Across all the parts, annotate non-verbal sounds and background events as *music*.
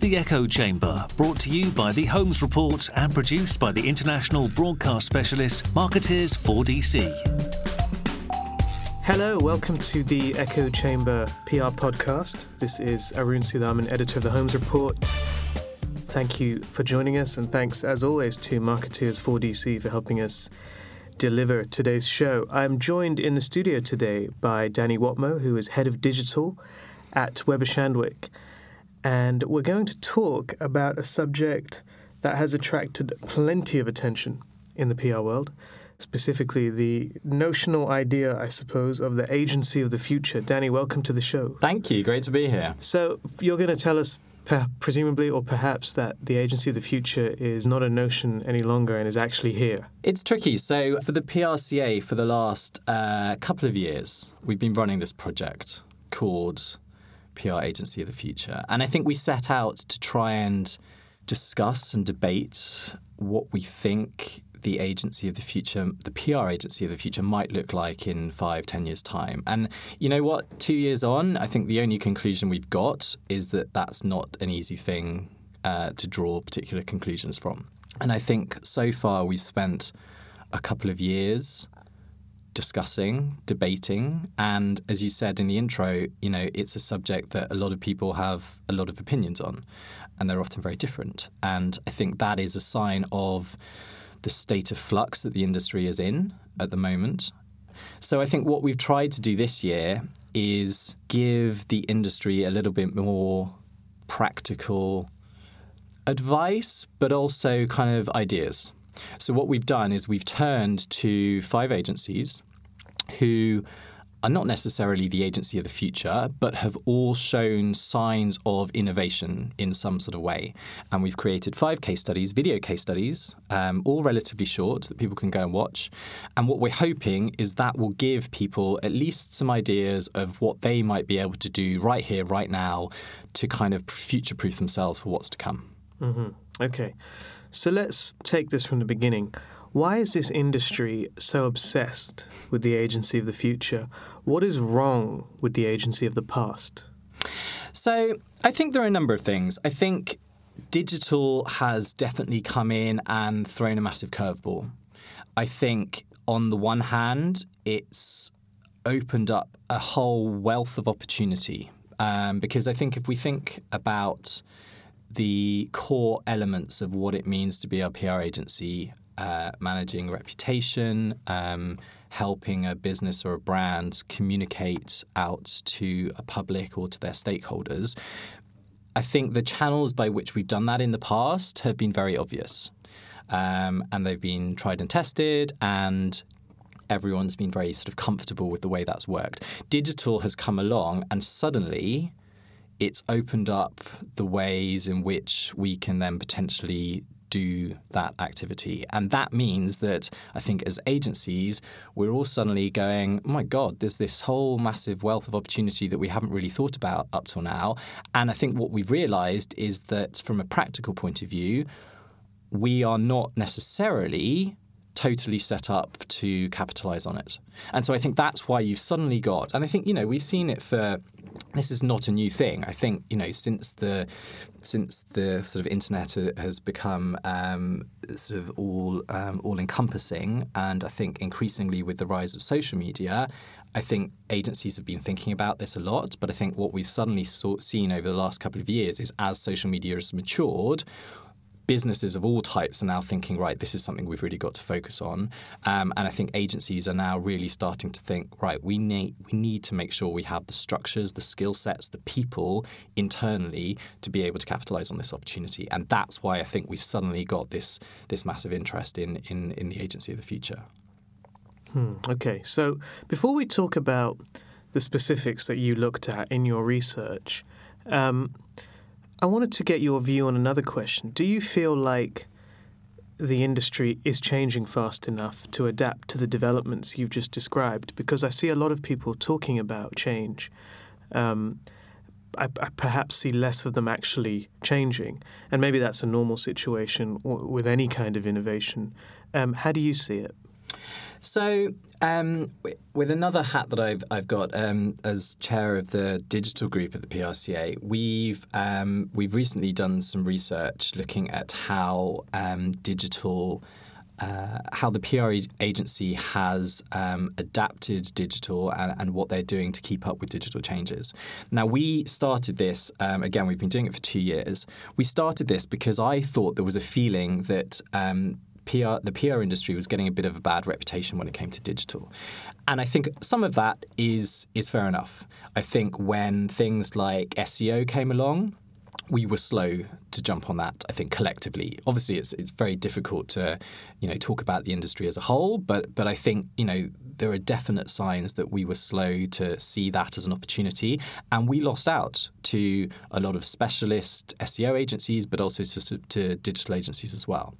The Echo Chamber, brought to you by the Holmes Report and produced by the international broadcast specialist Markettiers 4DC. Hello, welcome to the Echo Chamber PR podcast. This is Arun Sudhaman, editor of the Holmes Report. Thank you for joining us, and thanks as always to Markettiers 4DC for helping us deliver today's show. I'm joined in the studio today by Danny Whatmough, who is head of digital at Weber Shandwick and we're going to talk about a subject that has attracted plenty of attention in the PR world, specifically the notional idea, I suppose, of the agency of the future. Danny, welcome to the show. Thank you. Great to be here. So, you're going to tell us, presumably or perhaps, that the agency of the future is not a notion any longer and is actually here. It's tricky. So, for the PRCA, for the last uh, couple of years, we've been running this project called PR agency of the future. And I think we set out to try and discuss and debate what we think the agency of the future, the PR agency of the future, might look like in five, ten years' time. And you know what? Two years on, I think the only conclusion we've got is that that's not an easy thing uh, to draw particular conclusions from. And I think so far we've spent a couple of years discussing, debating, and as you said in the intro, you know, it's a subject that a lot of people have a lot of opinions on, and they're often very different. And I think that is a sign of the state of flux that the industry is in at the moment. So I think what we've tried to do this year is give the industry a little bit more practical advice, but also kind of ideas. So, what we've done is we've turned to five agencies who are not necessarily the agency of the future, but have all shown signs of innovation in some sort of way. And we've created five case studies, video case studies, um, all relatively short that people can go and watch. And what we're hoping is that will give people at least some ideas of what they might be able to do right here, right now, to kind of future proof themselves for what's to come. Mm-hmm. Okay. So let's take this from the beginning. Why is this industry so obsessed with the agency of the future? What is wrong with the agency of the past? So, I think there are a number of things. I think digital has definitely come in and thrown a massive curveball. I think, on the one hand, it's opened up a whole wealth of opportunity. Um, because I think if we think about the core elements of what it means to be a PR agency, uh, managing reputation, um, helping a business or a brand communicate out to a public or to their stakeholders. I think the channels by which we've done that in the past have been very obvious. Um, and they've been tried and tested, and everyone's been very sort of comfortable with the way that's worked. Digital has come along, and suddenly it's opened up the ways in which we can then potentially do that activity. And that means that I think as agencies, we're all suddenly going, oh my God, there's this whole massive wealth of opportunity that we haven't really thought about up till now. And I think what we've realized is that from a practical point of view, we are not necessarily totally set up to capitalize on it. And so I think that's why you've suddenly got, and I think, you know, we've seen it for this is not a new thing. I think you know since the since the sort of internet has become um, sort of all um, all encompassing, and I think increasingly with the rise of social media, I think agencies have been thinking about this a lot. But I think what we've suddenly saw, seen over the last couple of years is as social media has matured, businesses of all types are now thinking, right, this is something we've really got to focus on. Um, and I think agencies are now really starting to think, right, we need we need to make sure we have the structures, the skill sets, the people internally to be able to capitalize on this opportunity. And that's why I think we've suddenly got this this massive interest in in, in the agency of the future. Hmm, okay, so before we talk about the specifics that you looked at in your research. Um, I wanted to get your view on another question. Do you feel like the industry is changing fast enough to adapt to the developments you've just described? Because I see a lot of people talking about change. Um, I, I, perhaps see less of them actually changing, and maybe that's a normal situation with any kind of innovation. Um, how do you see it? So, um, with another hat that I've I've got um, as chair of the digital group at the PRCA, we've um, we've recently done some research looking at how um, digital. Uh, how the PR agency has um, adapted digital and, and, what they're doing to keep up with digital changes. Now, we started this, um, again, we've been doing it for two years. We started this because I thought there was a feeling that um, PR, the PR industry was getting a bit of a bad reputation when it came to digital. And I think some of that is is fair enough. I think when things like SEO came along, we were slow to jump on that. I think collectively, obviously, it's it's very difficult to, you know, talk about the industry as a whole. But but I think you know there are definite signs that we were slow to see that as an opportunity, and we lost out to a lot of specialist SEO agencies, but also to, to digital agencies as well.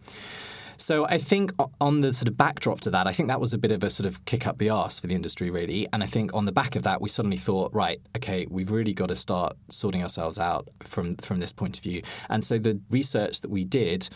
So I think on the sort of backdrop to that, I think that was a bit of a sort of kick up the arse for the industry, really. And I think on the back of that, we suddenly thought, right, okay, we've really got to start sorting ourselves out from from this point of view. And so the research that we did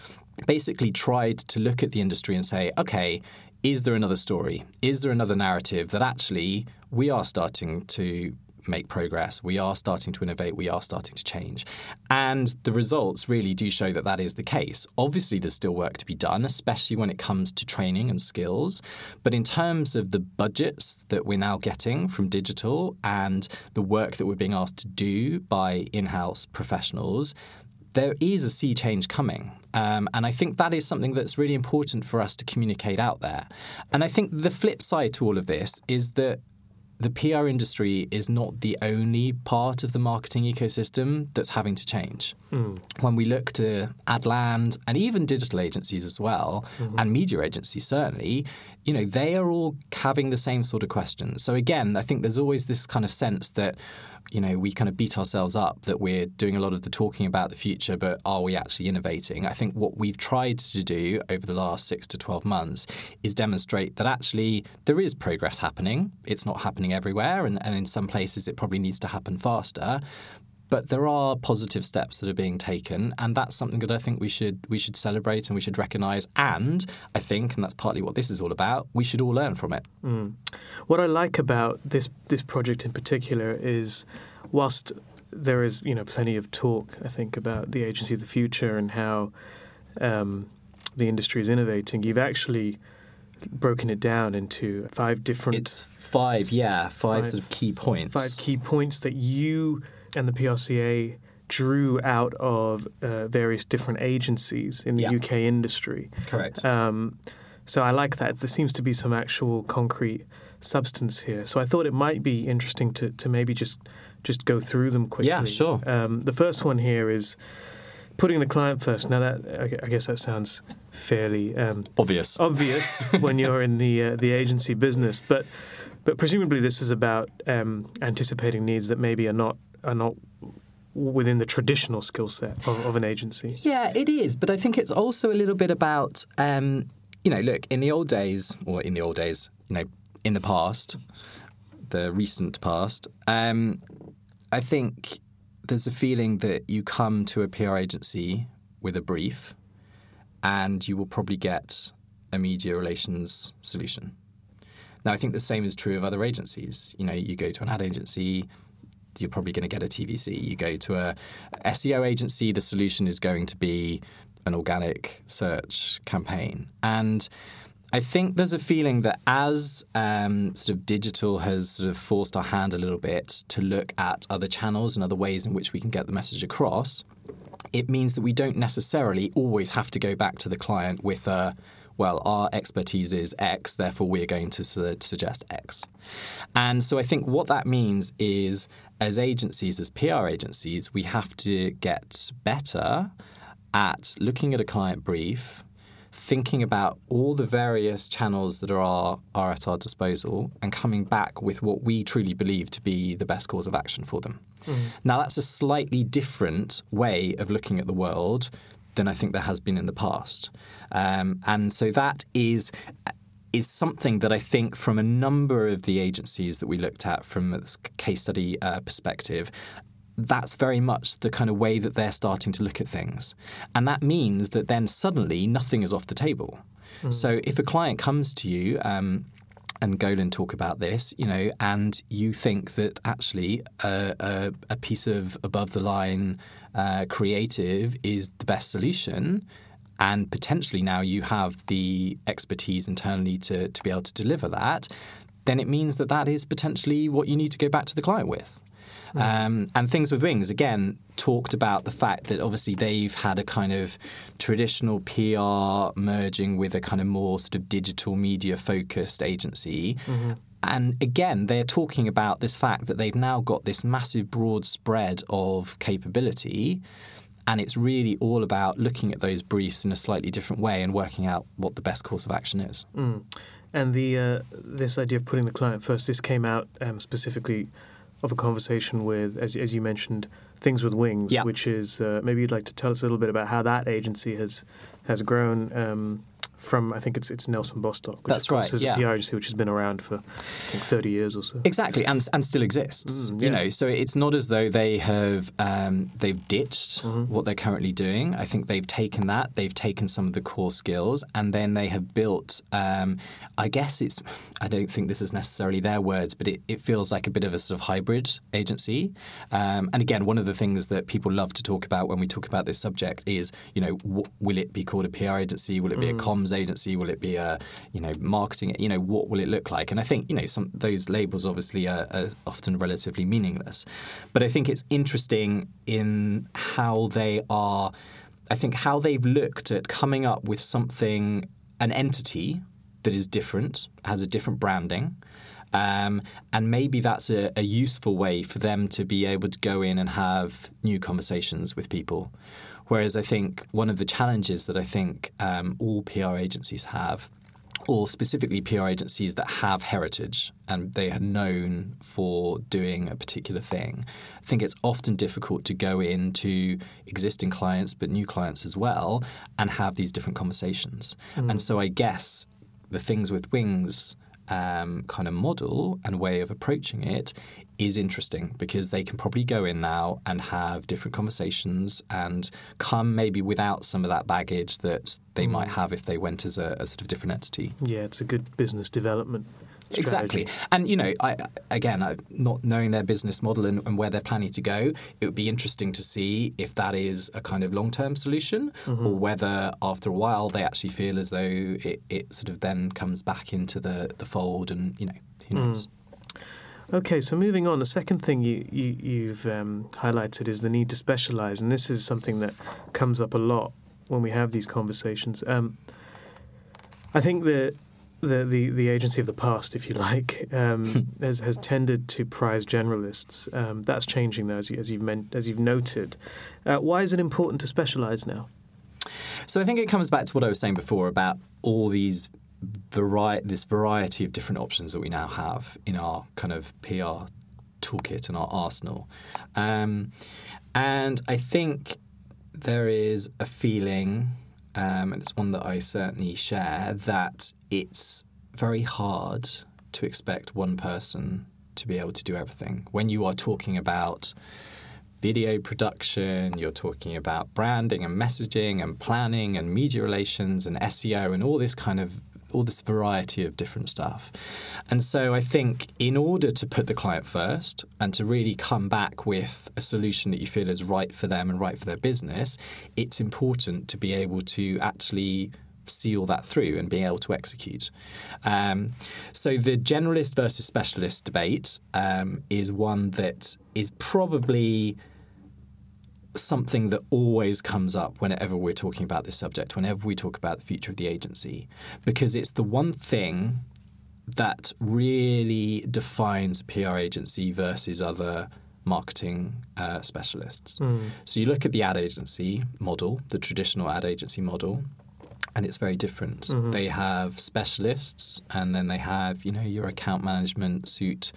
basically tried to look at the industry and say, okay, is there another story? Is there another narrative that actually we are starting to make progress. We are starting to innovate. We are starting to change. And the results really do show that that is the case. Obviously, there's still work to be done, especially when it comes to training and skills. But in terms of the budgets that we're now getting from digital and the work that we're being asked to do by in house professionals, there is a sea change coming. Um, and I think that is something that's really important for us to communicate out there. And I think the flip side to all of this is that the PR industry is not the only part of the marketing ecosystem that's having to change. Mm. When we look to Adland and even digital agencies as well, mm-hmm. and media agencies certainly, you know, they are all having the same sort of questions. So again, I think there's always this kind of sense that you know, we kind of beat ourselves up that we're doing a lot of the talking about the future, but are we actually innovating? I think what we've tried to do over the last six to 12 months is demonstrate that actually there is progress happening. It's not happening everywhere, and, and in some places it probably needs to happen faster. But there are positive steps that are being taken, and that's something that I think we should we should celebrate and we should recognise. And I think, and that's partly what this is all about, we should all learn from it. Mm. What I like about this this project in particular is, whilst there is you know plenty of talk, I think about the agency of the future and how um, the industry is innovating. You've actually broken it down into five different. It's five, yeah, five, five sort of key points. Five key points that you and the PRCA drew out of uh, various different agencies in the yeah. UK industry. Correct. Um, so I like that. There seems to be some actual concrete substance here. So I thought it might be interesting to, to maybe just just go through them quickly. Yeah, sure. Um, the first one here is putting the client first. Now that I guess that sounds fairly um, obvious. Obvious *laughs* when you're in the uh, the agency business, but but presumably this is about um, anticipating needs that maybe are not are not within the traditional skill set of, of, an agency. Yeah, it is, but I think it's also a little bit about, um, you know, look, in the old days, or in the old days, you know, in the past, the recent past, um, I think there's a feeling that you come to a PR agency with a brief and you will probably get a media relations solution. Now, I think the same is true of other agencies. You know, you go to an ad agency, you're probably going to get a TVC. You go to a SEO agency, the solution is going to be an organic search campaign. And I think there's a feeling that as um, sort of digital has sort of forced our hand a little bit to look at other channels and other ways in which we can get the message across, it means that we don't necessarily always have to go back to the client with a well, our expertise is X, therefore we're going to su- suggest X. And so I think what that means is, as agencies, as PR agencies, we have to get better at looking at a client brief, thinking about all the various channels that are, are at our disposal, and coming back with what we truly believe to be the best course of action for them. Mm. Now, that's a slightly different way of looking at the world than I think there has been in the past. Um, and so that is is something that I think, from a number of the agencies that we looked at from a case study uh, perspective, that's very much the kind of way that they're starting to look at things. And that means that then suddenly nothing is off the table. Mm. So if a client comes to you, um, and Golin talk about this, you know, and you think that actually a, a, a piece of above the line uh, creative is the best solution, and potentially now you have the expertise internally to, to be able to deliver that, then it means that that is potentially what you need to go back to the client with. Mm. Um, and Things with Wings, again, talked about the fact that obviously they've had a kind of traditional PR merging with a kind of more sort of digital media focused agency. Mm-hmm. And again, they're talking about this fact that they've now got this massive broad spread of capability. And it's really all about looking at those briefs in a slightly different way and working out what the best course of action is. Mm. And the uh, this idea of putting the client first, this came out um, specifically of a conversation with, as, as you mentioned, Things with Wings, yeah. which is uh, maybe you'd like to tell us a little bit about how that agency has has grown. Um, from I think it's it's Nelson Bostock. Which That's right. Is yeah. a PR agency which has been around for I think 30 years or so. Exactly, and and still exists. Mm, yeah. You know, so it's not as though they have um, they've ditched mm-hmm. what they're currently doing. I think they've taken that, they've taken some of the core skills, and then they have built. Um, I guess it's. I don't think this is necessarily their words, but it, it feels like a bit of a sort of hybrid agency. Um, and again, one of the things that people love to talk about when we talk about this subject is, you know, w- will it be called a PR agency? Will it be mm. a comms agency? Will it be a you know marketing? You know what will it look like? And I think you know some those labels obviously are, are often relatively meaningless, but I think it's interesting in how they are. I think how they've looked at coming up with something, an entity that is different, has a different branding. Um, and maybe that's a, a, useful way for them to be able to go in and have new conversations with people. Whereas I think one of the challenges that I think um, all PR agencies have, or specifically PR agencies that have heritage and they are known for doing a particular thing, I think it's often difficult to go into existing clients, but new clients as well, and have these different conversations. Mm. And so I guess the things with wings um, kind of model and way of approaching it is interesting because they can probably go in now and have different conversations and come maybe without some of that baggage that they mm. might have if they went as a, a sort of different entity. Yeah, it's a good business development Strategy. Exactly. And, you know, I, again, I, not knowing their business model and, and, where they're planning to go, it would be interesting to see if that is a kind of long term solution mm-hmm. or whether after a while they actually feel as though it, it, sort of then comes back into the, the fold and, you know, who mm. knows. Mm. Okay, so moving on, the second thing you, you, have um, highlighted is the need to specialize, and this is something that comes up a lot when we have these conversations. Um, I think that the, the, the agency of the past, if you like, um, hmm. has, has tended to prize generalists. Um, that's changing though, as, you, as, you've, meant, as you've noted. Uh, why is it important to specialise now? So I think it comes back to what I was saying before about all these vari- this variety of different options that we now have in our kind of PR toolkit and our arsenal. Um, and I think there is a feeling um, and it's one that I certainly share, that it's very hard to expect one person to be able to do everything. When you are talking about video production, you're talking about branding and messaging and planning and media relations and SEO and all this kind of all this variety of different stuff. And so I think in order to put the client first and to really come back with a solution that you feel is right for them and right for their business, it's important to be able to actually see all that through and being able to execute. Um, so the generalist versus specialist debate um, is one that is probably something that always comes up whenever we're talking about this subject, whenever we talk about the future of the agency, because it's the one thing that really defines a PR agency versus other marketing uh, specialists. Mm. So you look at the ad agency model, the traditional ad agency model, and it's very different. Mm-hmm. They have specialists, and then they have you know your account management suit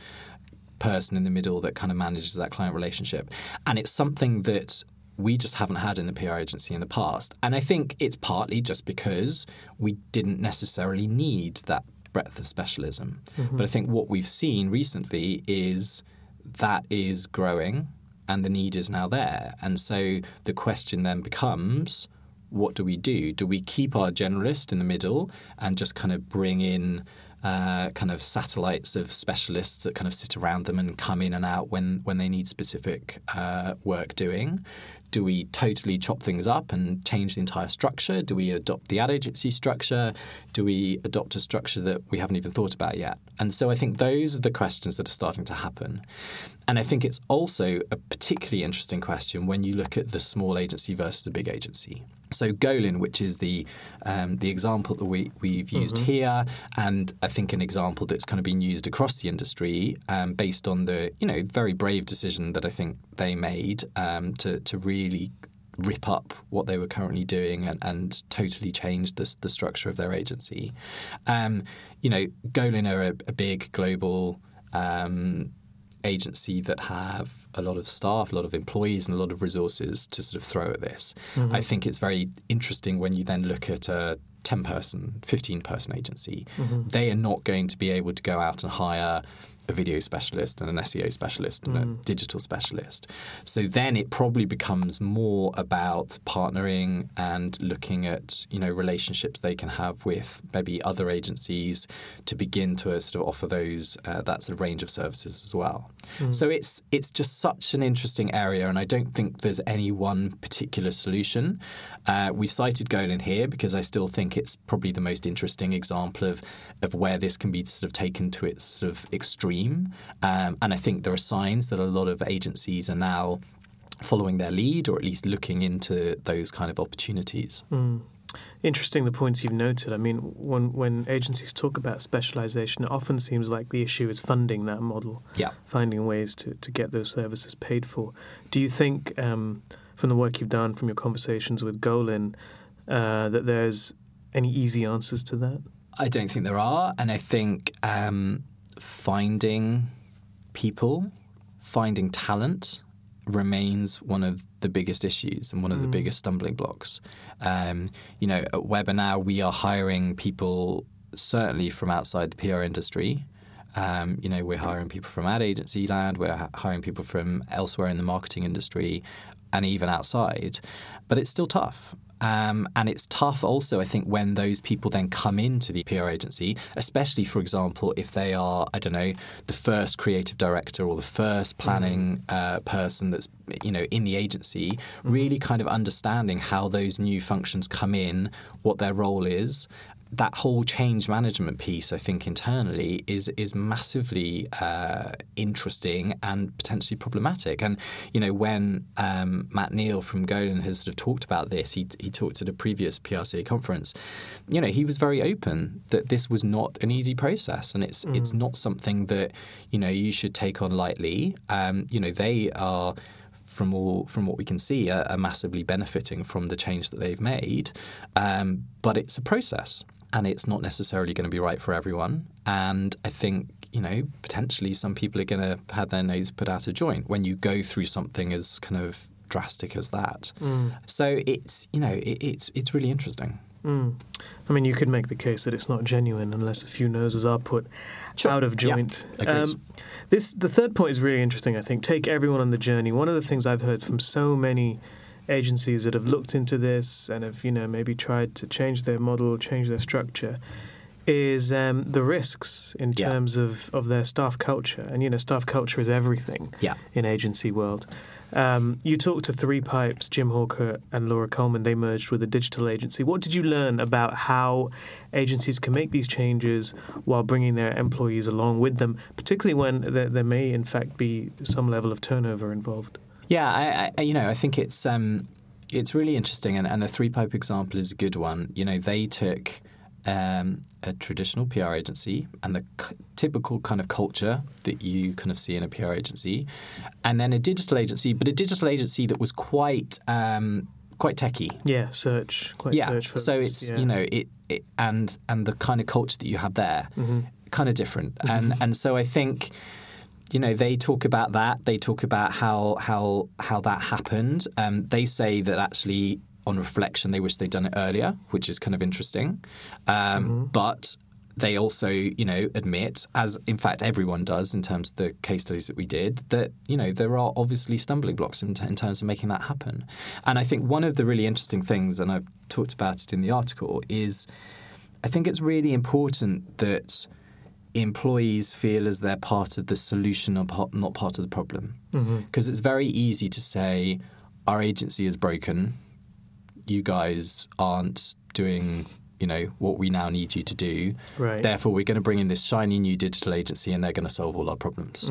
person in the middle that kind of manages that client relationship. And it's something that we just haven't had in the PR agency in the past. And I think it's partly just because we didn't necessarily need that breadth of specialism. Mm-hmm. But I think what we've seen recently is that is growing and the need is now there. And so the question then becomes what do we do? Do we keep our generalist in the middle and just kind of bring in uh, kind of satellites of specialists that kind of sit around them and come in and out when, when they need specific uh, work doing? Do we totally chop things up and change the entire structure? Do we adopt the ad agency structure? Do we adopt a structure that we haven't even thought about yet? And so I think those are the questions that are starting to happen. And I think it's also a particularly interesting question when you look at the small agency versus the big agency. So Golin, which is the um, the example that we we've used mm-hmm. here, and I think an example that's kind of been used across the industry, um, based on the you know very brave decision that I think they made um, to to really rip up what they were currently doing and, and totally change the, the structure of their agency. Um, you know, Golin are a, a big global um, agency that have a lot of staff, a lot of employees, and a lot of resources to sort of throw at this. Mm-hmm. I think it's very interesting when you then look at a 10 person, 15 person agency. Mm-hmm. They are not going to be able to go out and hire a video specialist and an SEO specialist and mm. a digital specialist. So then it probably becomes more about partnering and looking at you know relationships they can have with maybe other agencies to begin to sort of offer those uh, that sort of range of services as well. Mm. So it's it's just such an interesting area, and I don't think there's any one particular solution. Uh, we cited Golin here because I still think it's probably the most interesting example of of where this can be sort of taken to its sort of extreme um, and I think there are signs that a lot of agencies are now following their lead or at least looking into those kind of opportunities. Mm. Interesting the points you've noted. I mean, when when agencies talk about specialization, it often seems like the issue is funding that model, yeah. finding ways to, to get those services paid for. Do you think, um, from the work you've done, from your conversations with Golin, uh, that there's any easy answers to that? I don't think there are, and I think um, finding people, finding talent remains one of the biggest issues and one of mm. the biggest stumbling blocks. Um, you know, at now, we are hiring people certainly from outside the PR industry. Um, you know, we're hiring people from ad agency land, we're hiring people from elsewhere in the marketing industry, and even outside. But it's still tough. Um, and it's tough also, I think, when those people then come into the PR agency, especially, for example, if they are, I don't know, the first creative director or the first planning mm-hmm. uh, person that's, you know, in the agency, mm-hmm. really kind of understanding how those new functions come in, what their role is, that whole change management piece, I think internally is is massively uh, interesting and potentially problematic. And you know, when um, Matt Neale from Golin has sort of talked about this, he he talked at a previous PRCA conference. You know, he was very open that this was not an easy process, and it's mm. it's not something that you know you should take on lightly. Um, you know, they are from all from what we can see, are, are, massively benefiting from the change that they've made. Um, but it's a process and it's not necessarily going to be right for everyone. And I think you know potentially some people are going to have their nose put out of joint when you go through something as kind of drastic as that. Mm. So it's you know it, it's it's really interesting. Mm. I mean, you could make the case that it's not genuine unless a few noses are put sure. out of joint. Yeah, um, this the third point is really interesting. I think take everyone on the journey. One of the things I've heard from so many agencies that have looked into this and have you know maybe tried to change their model, change their structure, is um, the risks in yeah. terms of, of their staff culture. And you know, staff culture is everything yeah. in agency world. Um, you talked to Threepipe's, Jim Hawker, and Laura Coleman. They merged with a digital agency. What did you learn about how agencies can make these changes while bringing their employees along with them, particularly when there, there may, in fact, be some level of turnover involved? Yeah, I, I, you know, I think it's um, it's really interesting, and, and the Threepipe example is a good one. You know, they took um, a traditional PR agency and the c- typical kind of culture that you kind of see in a PR agency, and then a digital agency, but a digital agency that was quite um, quite techy. Yeah, search. Quite yeah. Search so it's yeah. you know it, it and and the kind of culture that you have there, mm-hmm. kind of different, and and so I think you know they talk about that they talk about how how how that happened um, they say that actually on reflection they wish they'd done it earlier which is kind of interesting um, mm-hmm. but they also, you know, admit, as in fact everyone does in terms of the case studies that we did, that you know there are obviously stumbling blocks in, in terms of making that happen. And I think one of the really interesting things, and I've talked about it in the article, is I think it's really important that employees feel as they're part of the solution or part, not part of the problem. Because it's very easy to say, our agency is broken, you guys aren't doing you know what we now need you to do Right. therefore we're going to bring in this shiny new digital agency and they're going to solve all our problems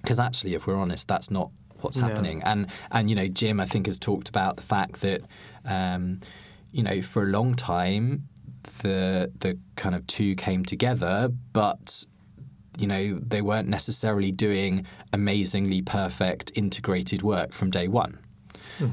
because actually if we're honest that's not what's No. happening and and you know jim i think has talked about the fact that um, you know for a long time the the kind of two came together but you know they weren't necessarily doing amazingly perfect integrated work from day one.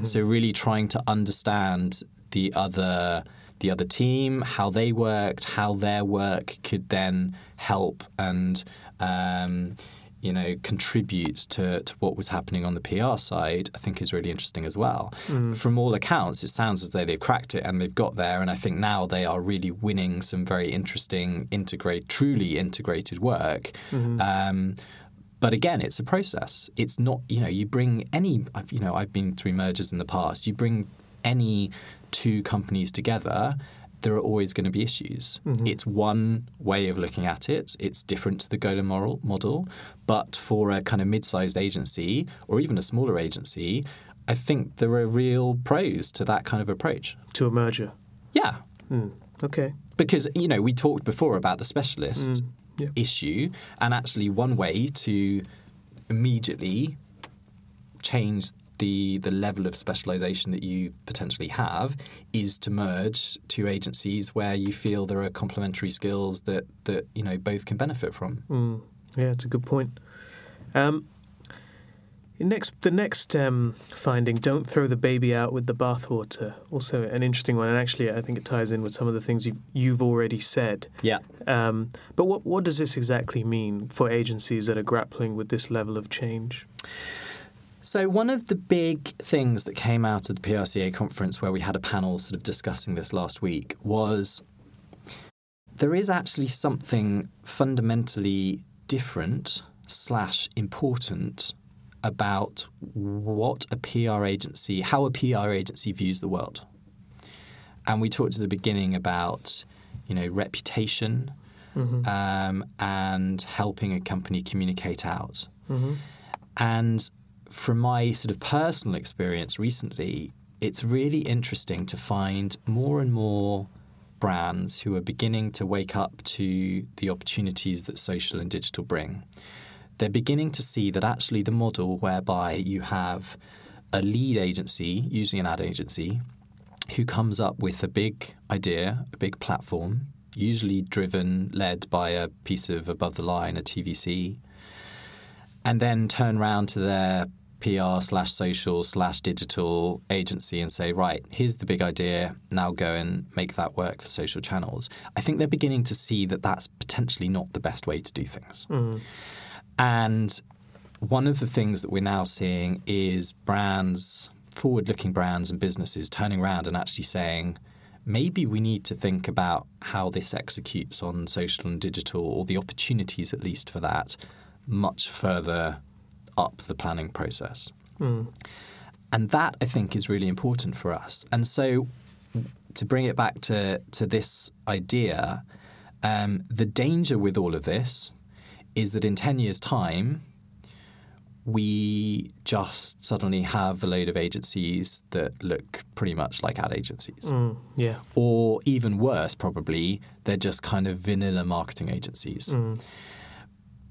So really trying to understand the other the other team, how they worked, how their work could then help and um, you know contribute to, to what was happening on the PR side, I think is really interesting as well. From all accounts, it sounds as though they've cracked it and they've got there, and I think now they are really winning some very interesting integrate, truly integrated work. Um, but again, it's a process. It's not, you know, you bring any, you know, I've been through mergers in the past. You bring any two companies together, there are always going to be issues. Mm-hmm. It's one way of looking at it. It's different to the Golin model, model. But for a kind of mid-sized agency or even a smaller agency, I think there are real pros to that kind of approach. to a merger. Yeah, hmm. Okay. because you know we talked before about the specialist mm. yeah. issue and actually one way to immediately change the the level of specialization that you potentially have is to merge two agencies where you feel there are complementary skills that that you know both can benefit from Mm, yeah, it's a good point. Um, the next, the next um, finding: don't throw the baby out with the bathwater. Also, an interesting one, and actually, I think it ties in with some of the things you've, you've already said. yeah Um, but what what does this exactly mean for agencies that are grappling with this level of change? So, one of the big things that came out of the PRCA conference, where we had a panel sort of discussing this last week, was there is actually something fundamentally different slash important about what a PR agency, how a PR agency views the world. And we talked at the beginning about, you know, reputation um, and helping a company communicate out. And from my sort of personal experience recently, it's really interesting to find more and more brands who are beginning to wake up to the opportunities that social and digital bring. They're beginning to see that actually the model whereby you have a lead agency, usually an ad agency, who comes up with a big idea, a big platform, usually driven, led by a piece of above the line, a TVC, and then turn around to their PR slash social slash digital agency and say, right, here's the big idea. Now go and make that work for social channels. I think they're beginning to see that that's potentially not the best way to do things. Mm. And one of the things that we're now seeing is brands, forward looking brands and businesses turning around and actually saying, maybe we need to think about how this executes on social and digital, or the opportunities at least for that, much further up the planning process. And that, I think, is really important for us. And so, to bring it back to, to this idea, um, the danger with all of this is that in 10 years' time, we just suddenly have a load of agencies that look pretty much like ad agencies. Mm, yeah. Or even worse, probably, they're just kind of vanilla marketing agencies.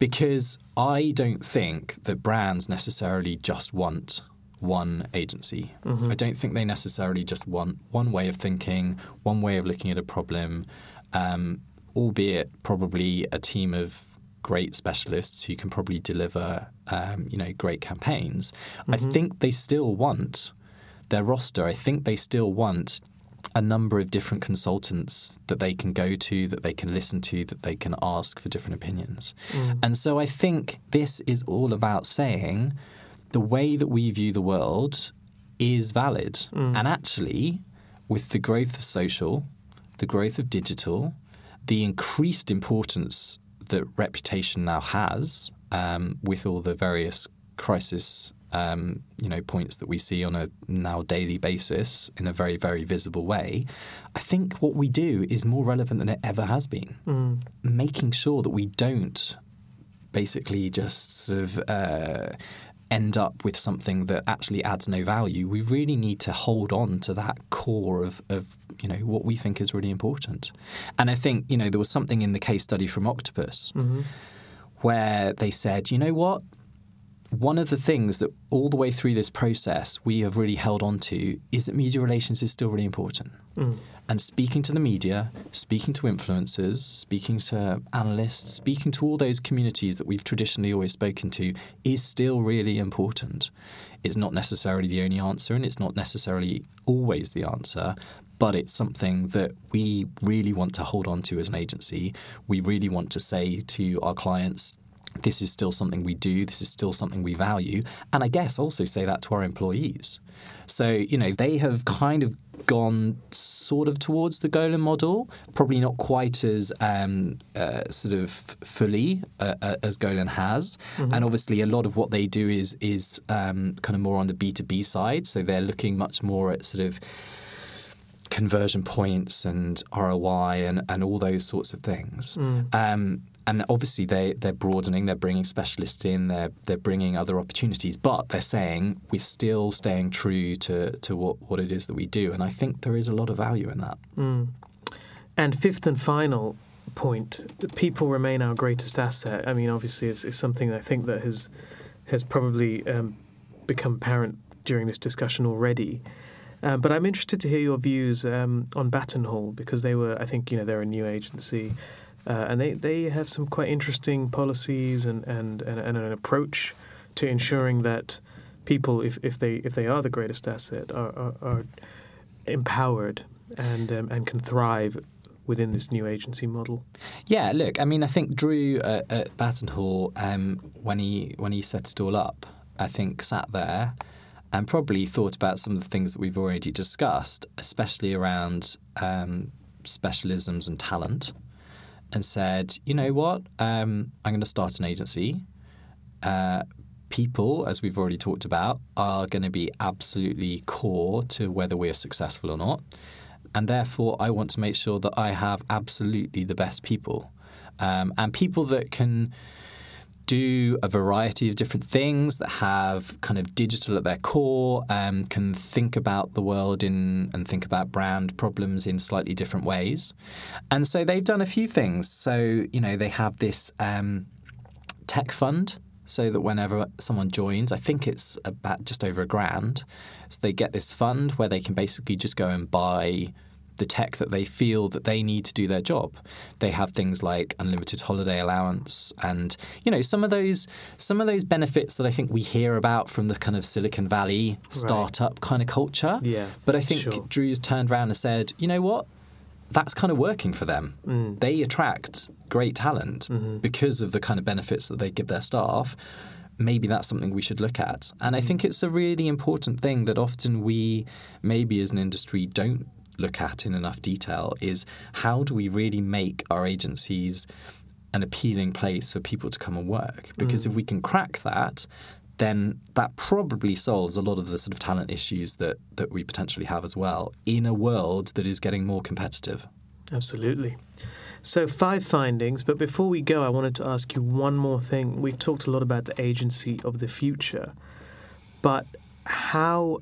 Because I don't think that brands necessarily just want one agency. I don't think they necessarily just want one way of thinking, one way of looking at a problem, um, albeit probably a team of great specialists who can probably deliver, um, you know, great campaigns. I think they still want their roster. I think they still want a number of different consultants that they can go to, that they can listen to, that they can ask for different opinions. And so I think this is all about saying the way that we view the world is valid. And actually, with the growth of social, the growth of digital, the increased importance that reputation now has um, with all the various crisis um, you know points that we see on a now daily basis in a very very visible way, I think what we do is more relevant than it ever has been. Mm. Making sure that we don't basically just sort of. Uh, end up with something that actually adds no value, we really need to hold on to that core of, of you know what we think is really important. And I think you know there was something in the case study from Octopus mm-hmm. where they said, you know what, one of the things that all the way through this process we have really held on to is that media relations is still really important. Mm. And speaking to the media, speaking to influencers, speaking to analysts, speaking to all those communities that we've traditionally always spoken to is still really important. It's not necessarily the only answer and it's not necessarily always the answer, but it's something that we really want to hold on to as an agency. We really want to say to our clients, this is still something we do, this is still something we value. And I guess also say that to our employees. So, you know, they have kind of gone sort of towards the Golin model, probably not quite as um, uh, sort of fully uh, uh, as Golin has. Mm-hmm. And obviously, a lot of what they do is is um, kind of more on the B two B side. So they're looking much more at sort of conversion points and ROI and, and all those sorts of things. Mm. Um, and obviously they they're broadening, they're bringing specialists in, they're they're bringing other opportunities, but they're saying we're still staying true to to what what it is that we do, and I think there is a lot of value in that. Mm. And fifth and final point, people remain our greatest asset. I mean, obviously, it's, it's something I think that has has probably um, become apparent during this discussion already. Um, but I'm interested to hear your views um, on Battenhall because they were, I think, you know, they're a new agency. Uh, and they, they have some quite interesting policies and, and, and, and, an approach to ensuring that people, if, if they if they are the greatest asset, are, are, are empowered and um, and can thrive within this new agency model. Yeah, look, I mean, I think Drew at Battenhall, um, when he when he set it all up, I think sat there and probably thought about some of the things that we've already discussed, especially around um, specialisms and talent and said, you know what, um, I'm going to start an agency. Uh, people, as we've already talked about, are going to be absolutely core to whether we are successful or not. And therefore, I want to make sure that I have absolutely the best people um, and people that can do a variety of different things that have kind of digital at their core, um, can think about the world in and think about brand problems in slightly different ways. And so they've done a few things. So, you know, they have this um, tech fund so that whenever someone joins, I think it's about just over a grand, so they get this fund where they can basically just go and buy the tech that they feel that they need to do their job. They have things like unlimited holiday allowance and you know some of those some of those benefits that I think we hear about from the kind of Silicon Valley startup right. kind of culture. Yeah. But I think sure. Drew's turned around and said, "You know what? That's kind of working for them. Mm. They attract great talent mm-hmm. because of the kind of benefits that they give their staff." maybe that's something we should look at. And I mm. think it's a really important thing that often we, maybe as an industry, don't look at in enough detail is how do we really make our agencies an appealing place for people to come and work? Because mm. if we can crack that, then that probably solves a lot of the sort of talent issues that, that we potentially have as well in a world that is getting more competitive. Absolutely. So, five findings, but before we go, I wanted to ask you one more thing. We've talked a lot about the agency of the future, but how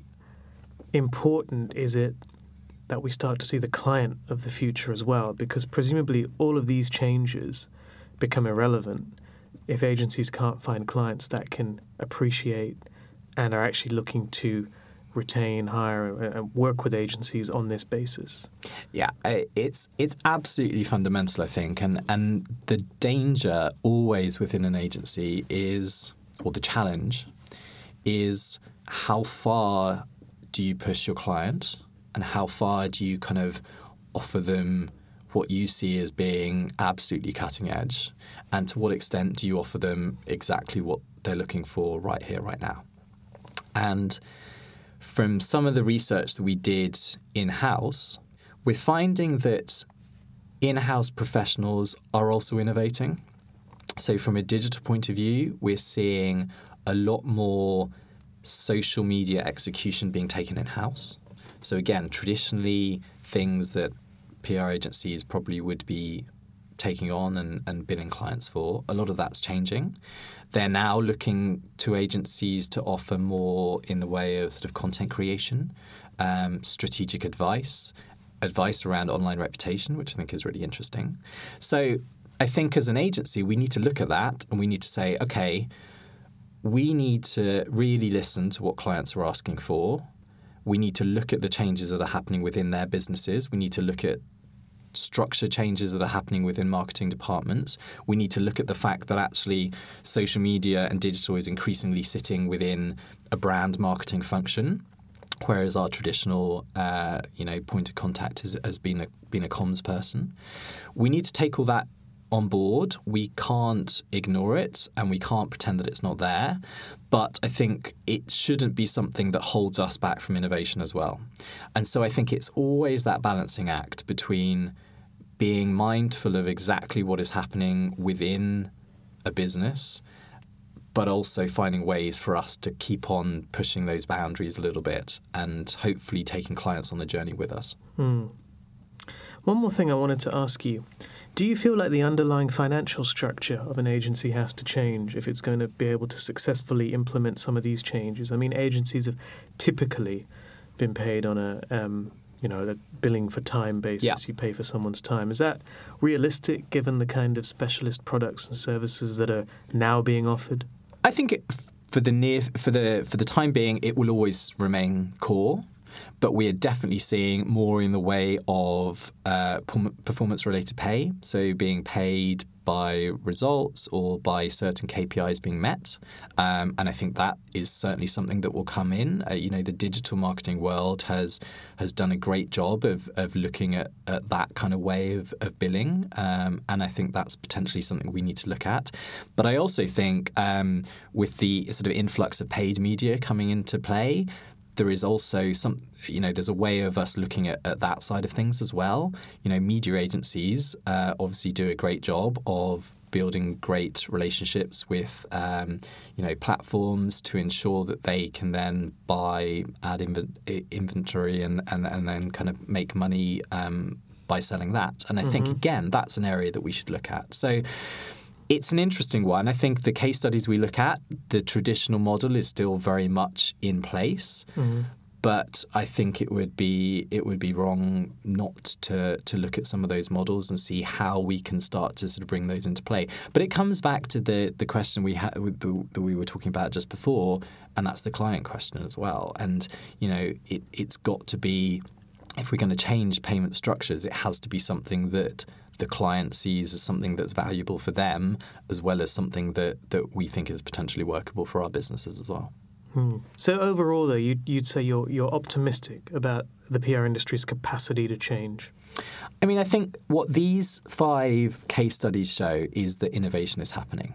important is it that we start to see the client of the future as well, because presumably all of these changes become irrelevant if agencies can't find clients that can appreciate and are actually looking to retain, hire, and work with agencies on this basis. Yeah, it's it's absolutely fundamental, I think, and and the danger always within an agency is, or the challenge, is how far do you push your client and how far do you kind of offer them what you see as being absolutely cutting edge and to what extent do you offer them exactly what they're looking for right here right now and from some of the research that we did in house we're finding that in house professionals are also innovating. So, from a digital point of view, we're seeing a lot more social media execution being taken in house. So, again, traditionally, things that PR agencies probably would be taking on and, and billing clients for, a lot of that's changing. They're now looking to agencies to offer more in the way of sort of content creation, um, strategic advice, advice around online reputation, which I think is really interesting. So I think as an agency, we need to look at that and we need to say, okay, we need to really listen to what clients are asking for. We need to look at the changes that are happening within their businesses. We need to look at structure changes that are happening within marketing departments. We need to look at the fact that actually social media and digital is increasingly sitting within a brand marketing function. Whereas our traditional, uh, you know, point of contact has, has been a been a comms person, we need to take all that on board. We can't ignore it and we can't pretend that it's not there. But I think it shouldn't be something that holds us back from innovation as well. And so I think it's always that balancing act between being mindful of exactly what is happening within a business but also finding ways for us to keep on pushing those boundaries a little bit and hopefully taking clients on the journey with us. Hmm. One more thing I wanted to ask you. Do you feel like the underlying financial structure of an agency has to change if it's going to be able to successfully implement some of these changes? I mean, agencies have typically been paid on a um, you know, the billing for time basis. Yeah. You pay for someone's time. Is that realistic given the kind of specialist products and services that are now being offered? I think it, for the near for the for the time being, it will always remain core. But we are definitely seeing more in the way of uh, performance related pay. So being paid by results or by certain KPIs being met. Um, and I think that is certainly something that will come in. Uh, you know, the digital marketing world has has done a great job of, of looking at, at that kind of way of, of billing. Um, and I think that's potentially something we need to look at. But I also think um, with the sort of influx of paid media coming into play, there is also some, you know, there's a way of us looking at, at that side of things as well. You know, media agencies uh, obviously do a great job of building great relationships with um, you know platforms to ensure that they can then buy ad inventory and, and and then kind of make money um, by selling that. And I mm-hmm. think again that's an area that we should look at. So it's an interesting one. I think the case studies we look at, the traditional model is still very much in place. Mm-hmm. But I think it would be it would be wrong not to to look at some of those models and see how we can start to sort of bring those into play. But it comes back to the the question we had that we were talking about just before, and that's the client question as well. And you know, it it's got to be if we're going to change payment structures, it has to be something that the client sees as something that's valuable for them, as well as something that, that we think is potentially workable for our businesses as well. Hmm. So overall, though, you'd, you'd say you're you're optimistic about the PR industry's capacity to change. I mean, I think what these five case studies show is that innovation is happening.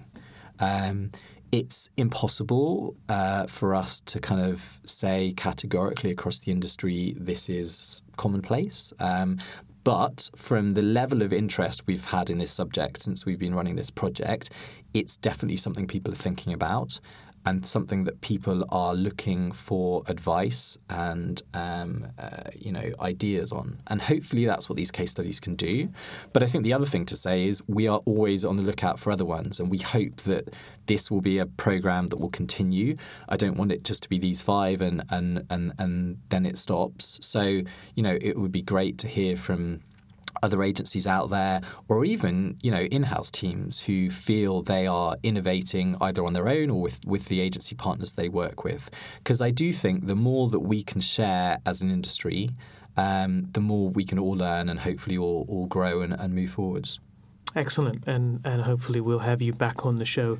Um, it's impossible uh, for us to kind of say categorically across the industry this is commonplace. Um, but from the level of interest we've had in this subject since we've been running this project, it's definitely something people are thinking about and something that people are looking for advice and um, uh, you know ideas on. And hopefully that's what these case studies can do. But I think the other thing to say is we are always on the lookout for other ones, and we hope that this will be a program that will continue. I don't want it just to be these five and and and and then it stops. So you know it would be great to hear from other agencies out there, or even you know in-house teams who feel they are innovating either on their own or with with the agency partners they work with. Because I do think the more that we can share as an industry, um, the more we can all learn and hopefully all, all grow and, and move forwards. Excellent, and and hopefully we'll have you back on the show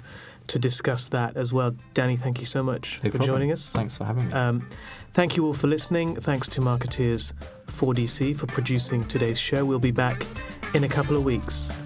to discuss that as well. Danny, thank you so much no for problem. joining us. Thanks for having me. Um, thank you all for listening. Thanks to Markettiers 4DC for producing today's show. We'll be back in a couple of weeks.